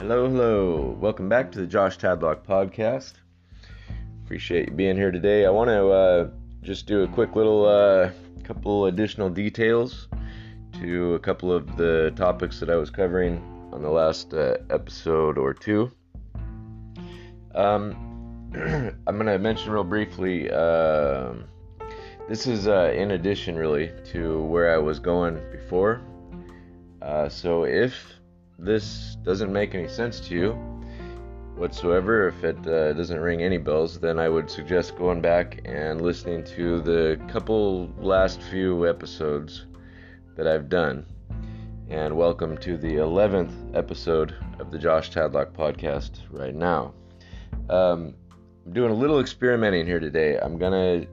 Hello, hello. Welcome back to the Josh Tadlock podcast. Appreciate you being here today. I want to uh, just do a quick little uh, couple additional details to a couple of the topics that I was covering on the last uh, episode or two. Um, I'm going to mention real briefly. Um, this is uh, in addition, really, to where I was going before. Uh, so if this doesn't make any sense to you whatsoever, if it uh, doesn't ring any bells, then I would suggest going back and listening to the couple last few episodes that I've done. And welcome to the 11th episode of the Josh Tadlock podcast right now. Um, I'm doing a little experimenting here today. I'm gonna,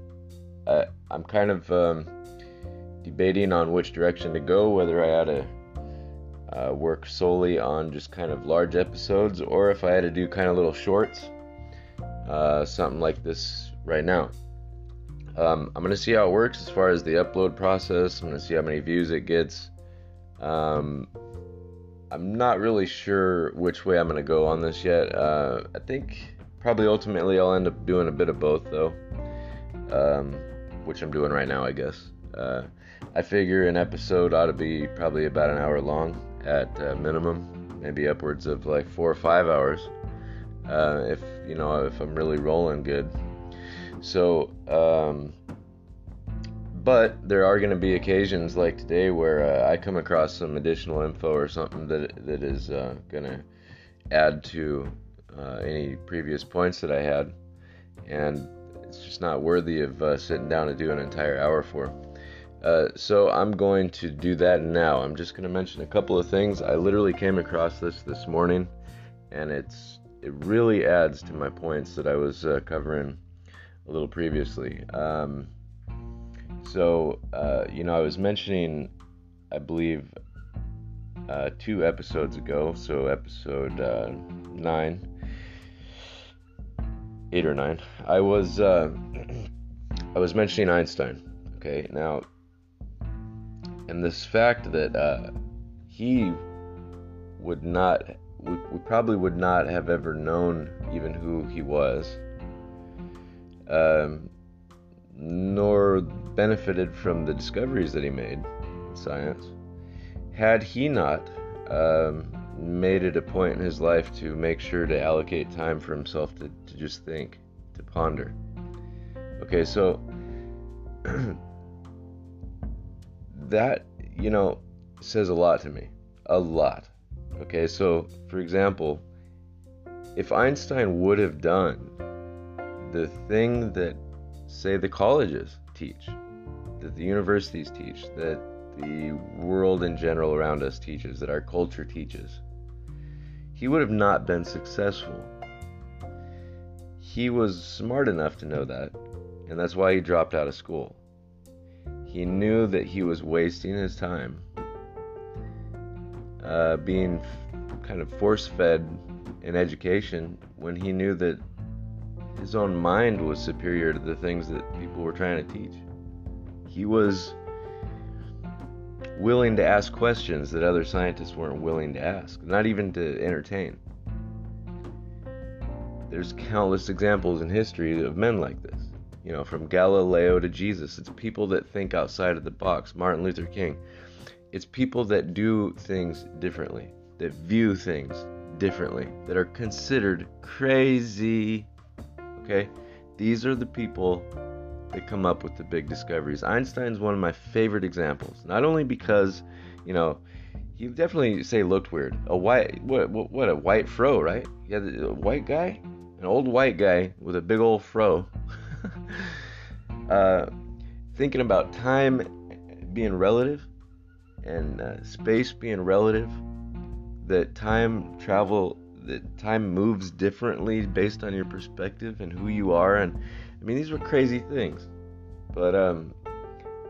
uh, I'm kind of um, debating on which direction to go, whether I ought to uh, work solely on just kind of large episodes, or if I had to do kind of little shorts, uh, something like this right now. Um, I'm gonna see how it works as far as the upload process. I'm gonna see how many views it gets. Um, I'm not really sure which way I'm gonna go on this yet. Uh, I think probably ultimately I'll end up doing a bit of both though, um, which I'm doing right now, I guess. Uh, I figure an episode ought to be probably about an hour long at uh, minimum, maybe upwards of like four or five hours. Uh, if you know if I'm really rolling good. So, um, but there are going to be occasions like today where uh, I come across some additional info or something that that is uh, going to add to uh, any previous points that I had, and it's just not worthy of uh, sitting down to do an entire hour for. Uh, so I'm going to do that now. I'm just going to mention a couple of things. I literally came across this this morning, and it's it really adds to my points that I was uh, covering a little previously. Um, so uh, you know, I was mentioning, I believe, uh, two episodes ago. So episode uh, nine, eight or nine. I was I was mentioning Einstein. Okay, now and this fact that uh, he would not, we, we, probably would not have ever known even who he was, um, nor benefited from the discoveries that he made in science, had he not um, made it a point in his life to make sure to allocate time for himself to, to just think, to ponder. Okay, so that you know says a lot to me. A lot. Okay so for example if einstein would have done the thing that say the colleges teach that the universities teach that the world in general around us teaches that our culture teaches he would have not been successful. He was smart enough to know that and that's why he dropped out of school he knew that he was wasting his time uh, being kind of force fed in education when he knew that his own mind was superior to the things that people were trying to teach. He was willing to ask questions that other scientists weren't willing to ask, not even to entertain. There's countless examples in history of men like this you know, from Galileo to Jesus. It's people that think outside of the box. Martin Luther King. It's people that do things differently, that view things differently, that are considered crazy. Okay? These are the people that come up with the big discoveries. Einstein's one of my favorite examples. Not only because, you know, he definitely say looked weird. A white what what, what a white fro, right? Yeah, a white guy, an old white guy with a big old fro. uh, thinking about time being relative and uh, space being relative, that time travel, that time moves differently based on your perspective and who you are. And I mean, these were crazy things. But, um,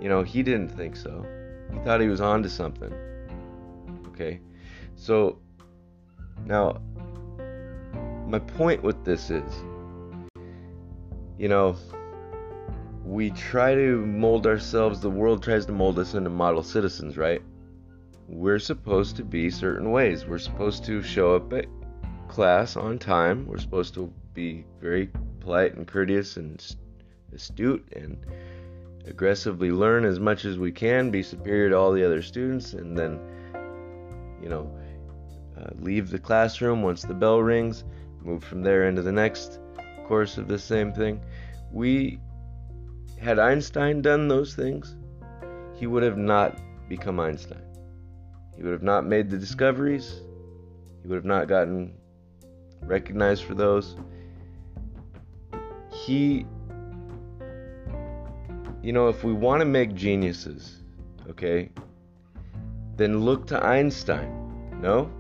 you know, he didn't think so. He thought he was on to something. Okay? So, now, my point with this is you know, we try to mold ourselves, the world tries to mold us into model citizens, right? We're supposed to be certain ways. We're supposed to show up at class on time. We're supposed to be very polite and courteous and astute and aggressively learn as much as we can, be superior to all the other students, and then, you know, uh, leave the classroom once the bell rings, move from there into the next course of the same thing. We had Einstein done those things, he would have not become Einstein. He would have not made the discoveries. He would have not gotten recognized for those. He, you know, if we want to make geniuses, okay, then look to Einstein. No?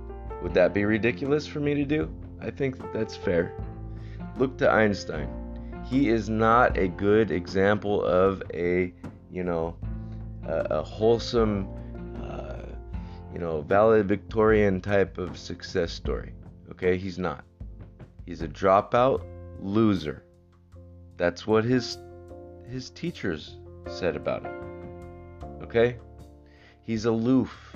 Would that be ridiculous for me to do? I think that's fair. Look to Einstein. He is not a good example of a, you know, a, a wholesome uh, you know, valedictorian type of success story. Okay, he's not. He's a dropout loser. That's what his his teachers said about him. Okay? He's aloof.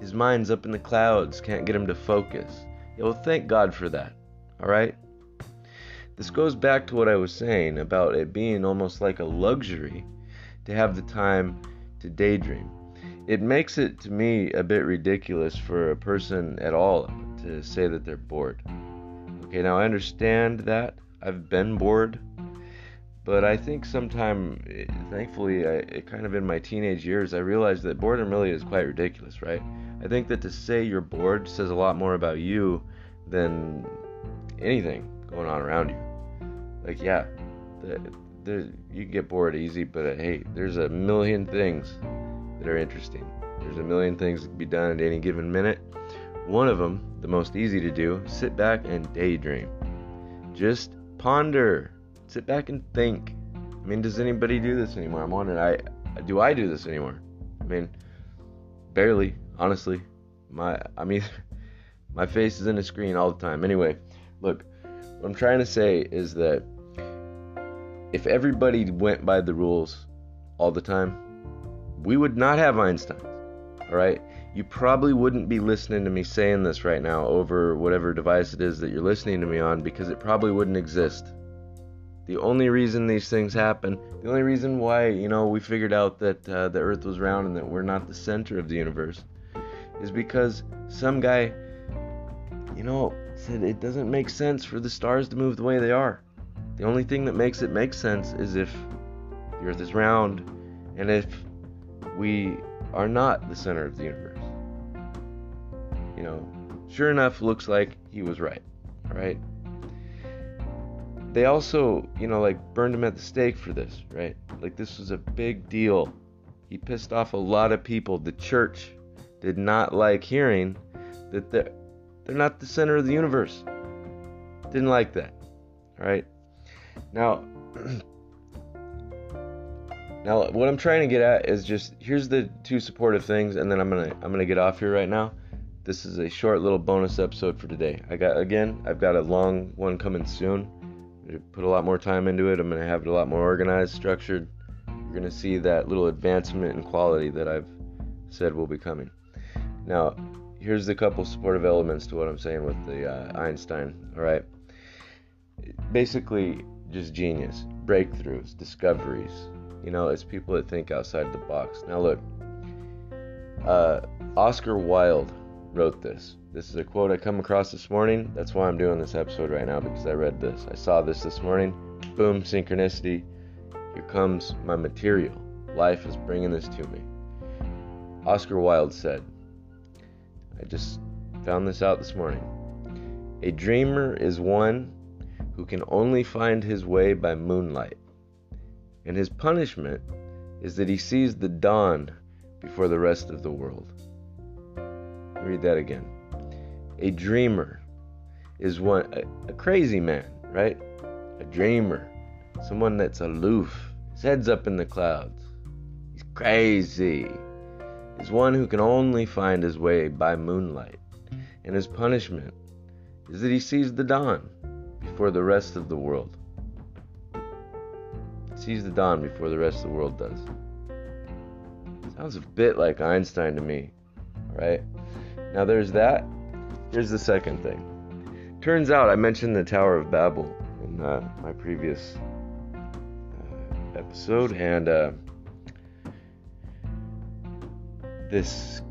His mind's up in the clouds, can't get him to focus. Yeah, well, thank God for that. All right? This goes back to what I was saying about it being almost like a luxury to have the time to daydream it makes it to me a bit ridiculous for a person at all to say that they're bored. Okay, now I understand that. I've been bored. But I think sometime, thankfully, I, kind of in my teenage years, I realized that boredom really is quite ridiculous, right? I think that to say you're bored says a lot more about you than anything going on around you. Like, yeah, the, the, you can get bored easy, but uh, hey, there's a million things that are interesting. There's a million things that can be done at any given minute. One of them, the most easy to do, sit back and daydream. Just ponder. Sit back and think. I mean, does anybody do this anymore? I'm wondering. I do I do this anymore? I mean, barely, honestly. My I mean, my face is in a screen all the time. Anyway, look, what I'm trying to say is that if everybody went by the rules all the time, we would not have Einstein. All right? You probably wouldn't be listening to me saying this right now over whatever device it is that you're listening to me on because it probably wouldn't exist. The only reason these things happen, the only reason why, you know, we figured out that uh, the earth was round and that we're not the center of the universe is because some guy, you know, said it doesn't make sense for the stars to move the way they are. The only thing that makes it make sense is if the earth is round and if we are not the center of the universe. You know, sure enough, looks like he was right, right? They also, you know, like burned him at the stake for this, right? Like this was a big deal. He pissed off a lot of people. The church did not like hearing that they're, they're not the center of the universe. Didn't like that, right? Now, Now, what I'm trying to get at is just here's the two supportive things, and then I'm gonna I'm gonna get off here right now. This is a short little bonus episode for today. I got again, I've got a long one coming soon. Put a lot more time into it. I'm gonna have it a lot more organized, structured. You're gonna see that little advancement in quality that I've said will be coming. Now, here's the couple supportive elements to what I'm saying with the uh, Einstein. All right, basically just genius, breakthroughs, discoveries you know, it's people that think outside the box. Now, look, uh, Oscar Wilde wrote this. This is a quote I come across this morning. That's why I'm doing this episode right now because I read this. I saw this this morning. Boom, synchronicity. Here comes my material. Life is bringing this to me. Oscar Wilde said, I just found this out this morning. A dreamer is one who can only find his way by moonlight and his punishment is that he sees the dawn before the rest of the world. Read that again. A dreamer is one a, a crazy man, right? A dreamer, someone that's aloof, his head's up in the clouds. He's crazy. Is one who can only find his way by moonlight, and his punishment is that he sees the dawn before the rest of the world sees the dawn before the rest of the world does. Sounds a bit like Einstein to me, right? Now there's that. Here's the second thing. turns out I mentioned the Tower of Babel in uh, my previous uh, episode, and uh, this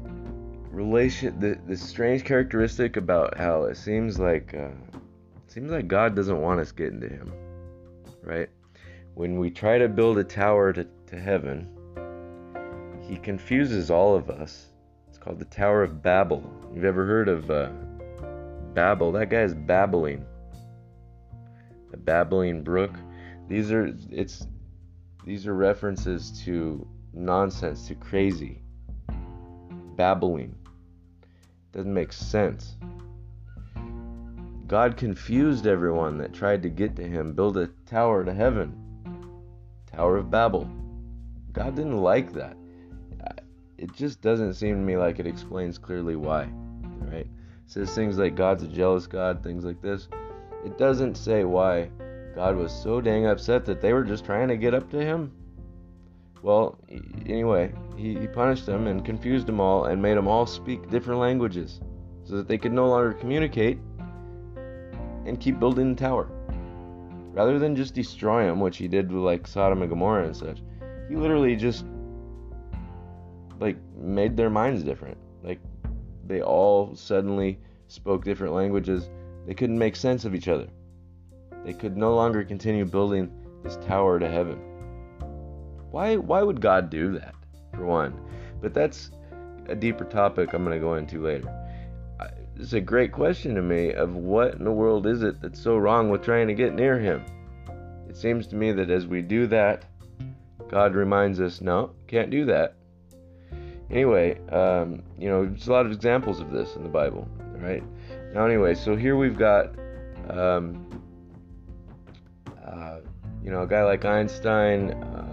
relation, this strange characteristic about how it seems like uh, seems like God doesn't want us getting to Him, right? When we try to build a tower to, to heaven, He confuses all of us. It's called the Tower of Babel. You've ever heard of uh, Babel? That guy is babbling. The babbling brook. These are it's these are references to nonsense, to crazy, babbling. Doesn't make sense. God confused everyone that tried to get to him, build a tower to heaven. Tower of Babel. God didn't like that. It just doesn't seem to me like it explains clearly why. Right? It says things like God's a jealous God, things like this. It doesn't say why God was so dang upset that they were just trying to get up to him. Well, anyway, he, he punished them and confused them all and made them all speak different languages so that they could no longer communicate and keep building the tower. Rather than just destroy them, which he did with like Sodom and Gomorrah and such, he literally just like made their minds different. Like they all suddenly spoke different languages. They couldn't make sense of each other. They could no longer continue building this tower to heaven. Why why would God do that? For one. But that's a deeper topic I'm going to go into later. It's a great question to me of what in the world is it that's so wrong with trying to get near him? It seems to me that as we do that, God reminds us, no, can't do that. Anyway, um, you know, there's a lot of examples of this in the Bible, right? Now, anyway, so here we've got um, uh, you know, a guy like Einstein, um,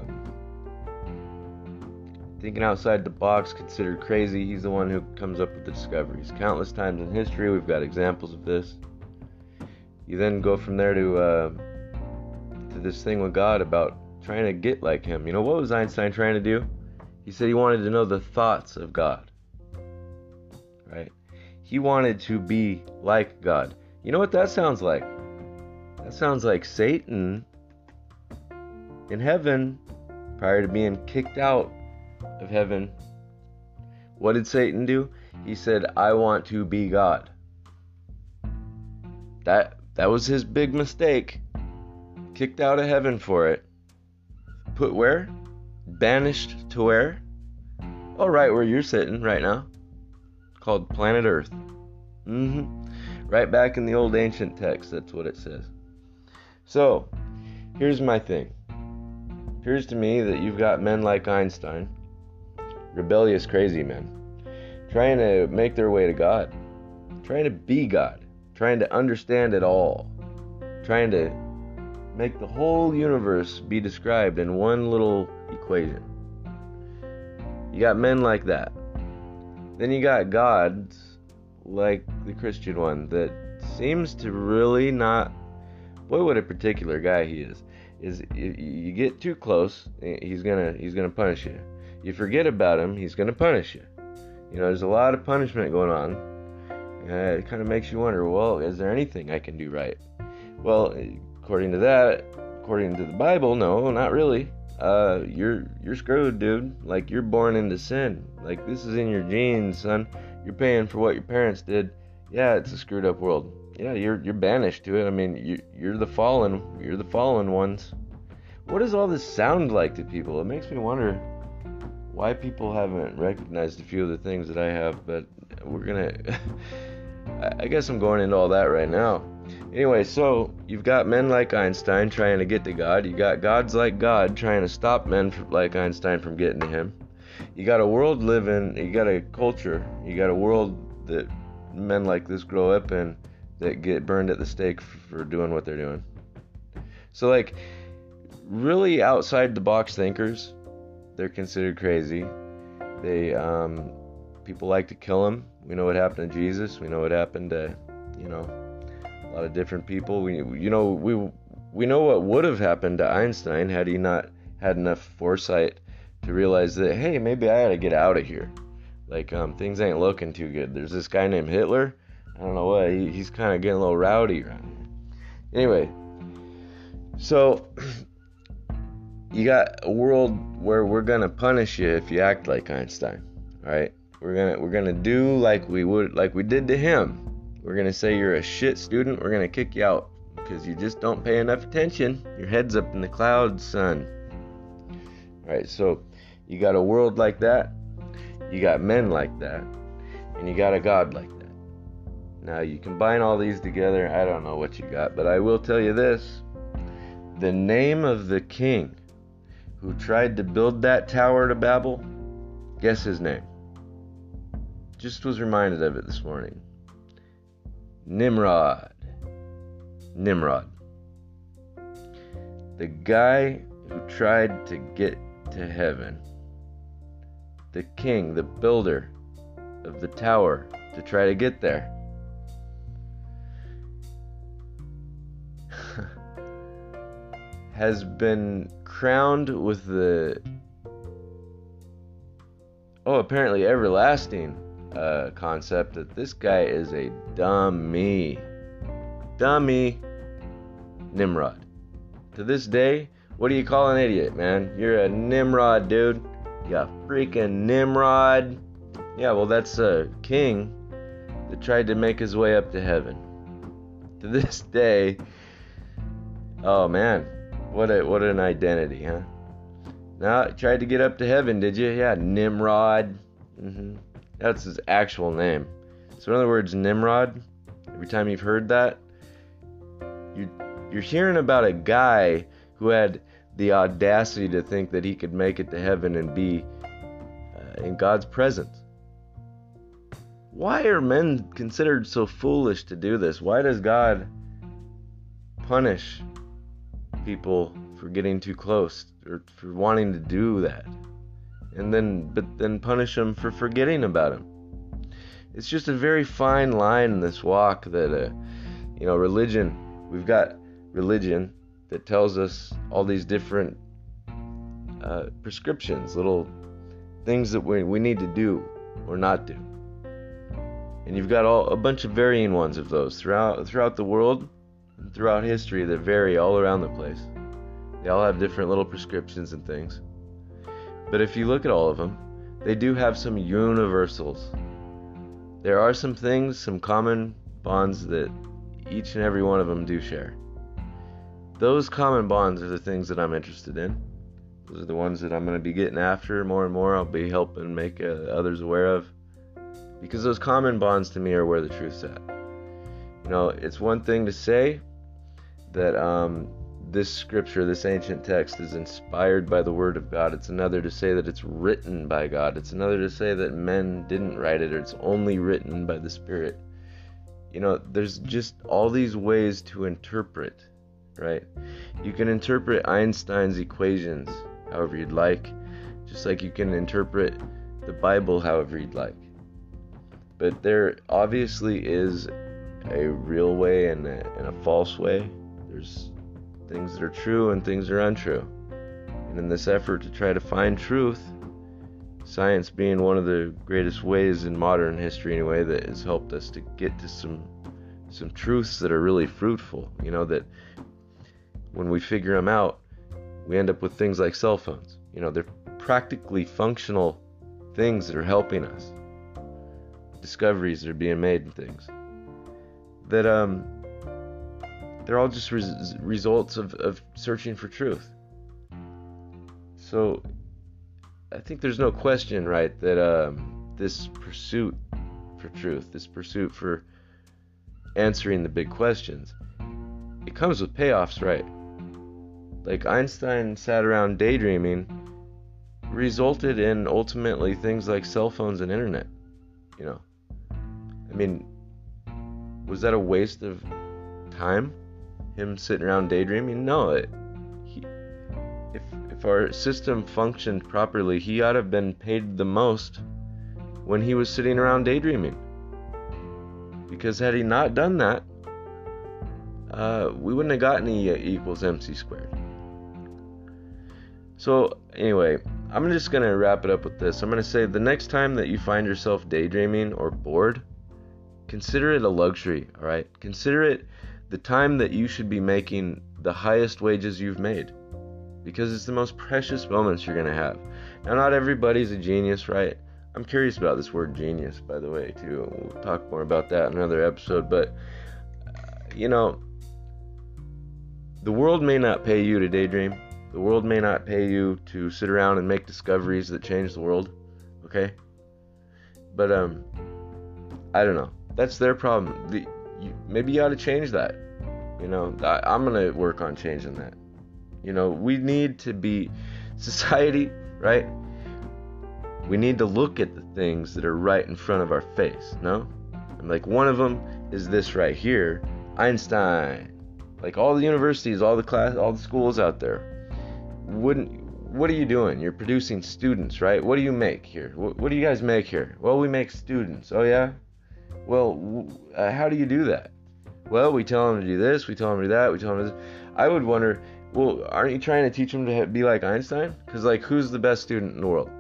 thinking outside the box, considered crazy. He's the one who comes up with the discoveries. Countless times in history, we've got examples of this. You then go from there to uh, to this thing with God about trying to get like Him. You know, what was Einstein trying to do? He said he wanted to know the thoughts of God. Right? He wanted to be like God. You know what that sounds like? That sounds like Satan in heaven prior to being kicked out of heaven. What did Satan do? He said, "I want to be God." That that was his big mistake. Kicked out of heaven for it. Put where? Banished to where? Oh, right where you're sitting right now. Called planet Earth. Mm-hmm. Right back in the old ancient text, that's what it says. So, here's my thing. Appears to me that you've got men like Einstein, rebellious, crazy men, trying to make their way to God, trying to be God, trying to understand it all, trying to make the whole universe be described in one little equation. You got men like that. Then you got gods like the Christian one that seems to really not boy, what a particular guy he is. Is you get too close, he's gonna he's gonna punish you. You forget about him, he's gonna punish you. You know, there's a lot of punishment going on. It kind of makes you wonder, well, is there anything I can do right? Well, according to that, according to the Bible, no, not really. Uh, you're you're screwed, dude. Like you're born into sin. Like this is in your genes, son. You're paying for what your parents did. Yeah, it's a screwed up world yeah, you're you're banished to it. I mean, you you're the fallen. You're the fallen ones. What does all this sound like to people? It makes me wonder why people haven't recognized a few of the things that I have. But we're gonna. I guess I'm going into all that right now. Anyway, so you've got men like Einstein trying to get to God. You got gods like God trying to stop men like Einstein from getting to Him. You got a world living. You got a culture. You got a world that men like this grow up in that get burned at the stake for doing what they're doing. So, like, really outside the box thinkers, they're considered crazy. They, um, people like to kill them. We know what happened to Jesus. We know what happened to, you know, a lot of different people. We, you know, we, we know what would have happened to Einstein had he not had enough foresight to realize that, hey, maybe I to get out of here. Like, um, things ain't looking too good. There's this guy named Hitler I don't know what. He, he's kind of getting a little rowdy around here. Anyway, so you got a world where we're gonna punish you if you act like Einstein, right? We're gonna we're gonna do like we would like we did to him. We're gonna say you're a shit student. We're gonna kick you out because you just don't pay enough attention. Your head's up in the clouds, son. All right, so you got a world like that, you got men like that, and you got a God like that. Now you combine all these together, I don't know what you got, but I will tell you this. The name of the king who tried to build that tower to Babel, guess his name. Just was reminded of it this morning. Nimrod. Nimrod. The guy who tried to get to heaven. The king, the builder of the tower to try to get there. has been crowned with the oh apparently everlasting uh, concept that this guy is a dummy. Dummy nimrod. To this day what do you call an idiot man? You're a nimrod dude. You freaking nimrod. Yeah well that's a king that tried to make his way up to heaven. To this day oh man what a what an identity, huh? Now tried to get up to heaven, did you? Yeah, Nimrod. Mm-hmm. That's his actual name. So in other words, Nimrod. Every time you've heard that, you you're hearing about a guy who had the audacity to think that he could make it to heaven and be uh, in God's presence. Why are men considered so foolish to do this? Why does God punish people for getting too close or for wanting to do that. And then but then punish them for forgetting about him it's just a very fine line in this walk that uh, you know religion we've got religion that tells us all these different uh, prescriptions little things that we, we need to do or not do. And you've got all a bunch of varying ones of those throughout throughout the world throughout history that vary all around the place. They all have different little prescriptions and things. But if you look at all of them, they do have some universals. There are some things, some common bonds that each and every one of them do share. Those common bonds are the things that I'm interested in. Those are the ones that I'm going to be getting after more and more. I'll be helping make uh, others aware of. Because those common bonds to me are where the truth's at. You know, it's one thing to say that um, this scripture, this ancient text, is inspired by the Word of God. It's another to say that it's written by God. It's another to say that men didn't write it or it's only written by the Spirit. You know, there's just all these ways to interpret, right? You can interpret Einstein's equations however you'd like, just like you can interpret the Bible however you'd like. But there obviously is a real way and a, and a false way. There's things that are true and things that are untrue. And in this effort to try to find truth, science being one of the greatest ways in modern history anyway that has helped us to get to some some truths that are really fruitful, you know that when we figure them out, we end up with things like cell phones. You know, they're practically functional things that are helping us. Discoveries that are being made and things that um, they're all just res- results of, of searching for truth. So I think there's no question, right, that um, this pursuit for truth, this pursuit for answering the big questions, it comes with payoffs, right? Like Einstein sat around daydreaming, resulted in ultimately things like cell phones and internet. You know, I mean, was that a waste of time? Him sitting around daydreaming? No. It, he, if if our system functioned properly, he ought to have been paid the most when he was sitting around daydreaming. Because had he not done that, uh, we wouldn't have gotten E equals mc squared. So anyway, I'm just gonna wrap it up with this. I'm gonna say the next time that you find yourself daydreaming or bored, consider it a luxury, all right? Consider it the time that you should be making the highest wages you've made because it's the most precious moments you're going to have. Now, not everybody's a genius, right? I'm curious about this word genius, by the way, too. We'll talk more about that in another episode. But, uh, you know, the world may not pay you to daydream. The world may not pay you to sit around and make discoveries that change the world. Okay? But, um, I don't know. That's their problem. The, you, maybe you ought to change that. You know, I, I'm to work on changing that. You know, we need to be society, right? We need to look at the things that are right in front of our face, no? And like one of them is this right here, Einstein. Like all the universities, all the class, all the schools out there. Wouldn't what are you doing? You're producing students, right? What do you make here? What, what do you guys make here? Well, we make students. Oh yeah. Well, uh, how do you do that? Well, we tell them to do this, we tell them to do that, we tell them. I would wonder well, aren't you trying to teach them to be like Einstein? Because like, who's the best student in the world?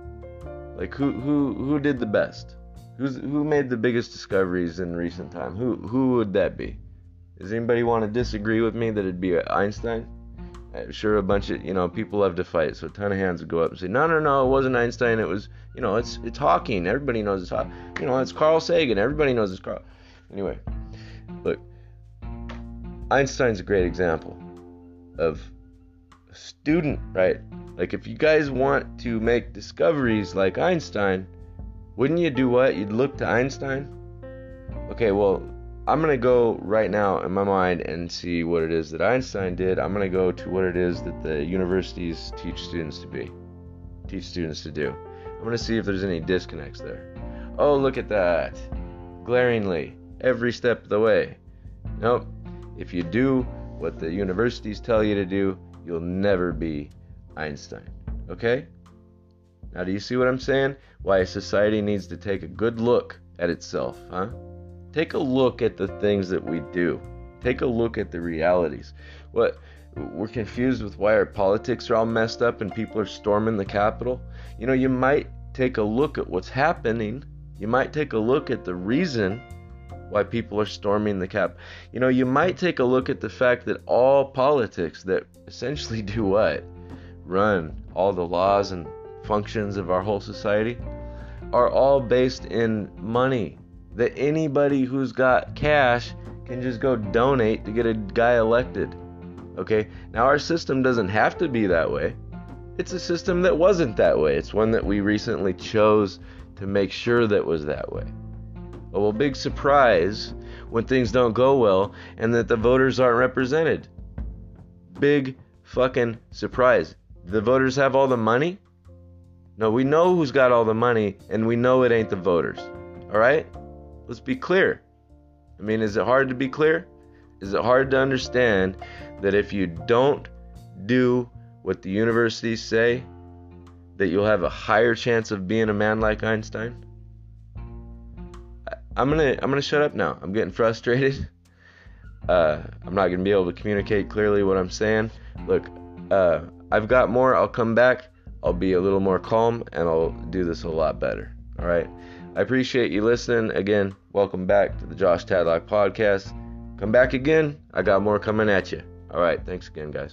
Like, who who who did the best? Who's who made the biggest discoveries in recent time? Who who would that be? Does anybody want to disagree with me that it'd be Einstein? I'm sure a bunch of you know people love to fight, so a ton of hands would go up and say, no, no, no, it wasn't Einstein. It was you know it's it's Hawking. Everybody knows it's Hawking. You know it's Carl Sagan. Everybody knows it's Carl. Anyway, look, Einstein's a great example of a student, right? Like if you guys want to make discoveries like Einstein, wouldn't you do what? You'd look to Einstein? Okay, well, I'm going to go right now in my mind and see what it is that Einstein did. I'm going to go to what it is that the universities teach students to be, teach students to do. I'm going to see if there's any disconnects there. Oh, look at that. Glaringly, every step of the way. Nope. If you do what the universities tell you to do, you'll never be Einstein. Okay? Now, do you see what I'm saying? Why society needs to take a good look at itself, huh? Take a look at the things that we do. Take a look at the realities. What we're confused with why our politics are all messed up and people are storming the Capitol. You know, you might take a look at what's happening. You might take a look at the reason why people are storming the cap. You know, you might take a look at the fact that all politics that essentially do what? Run all the laws and functions of our whole society are all based in money. That anybody who's got cash can just go donate to get a guy elected. Okay? Now, our system doesn't have to be that way. It's a system that wasn't that way. It's one that we recently chose to make sure that was that way. Well, big surprise when things don't go well and that the voters aren't represented. Big fucking surprise. The voters have all the money? No, we know who's got all the money and we know it ain't the voters. All right? Let's be clear. I mean, is it hard to be clear? Is it hard to understand that if you don't do what the universities say, that you'll have a higher chance of being a man like Einstein? I'm gonna I'm gonna shut up now. I'm getting frustrated. Uh, I'm not gonna be able to communicate clearly what I'm saying. Look, uh, I've got more. I'll come back. I'll be a little more calm and I'll do this a lot better. All right. I appreciate you listening. Again, welcome back to the Josh Tadlock podcast. Come back again. I got more coming at you. All right. Thanks again, guys.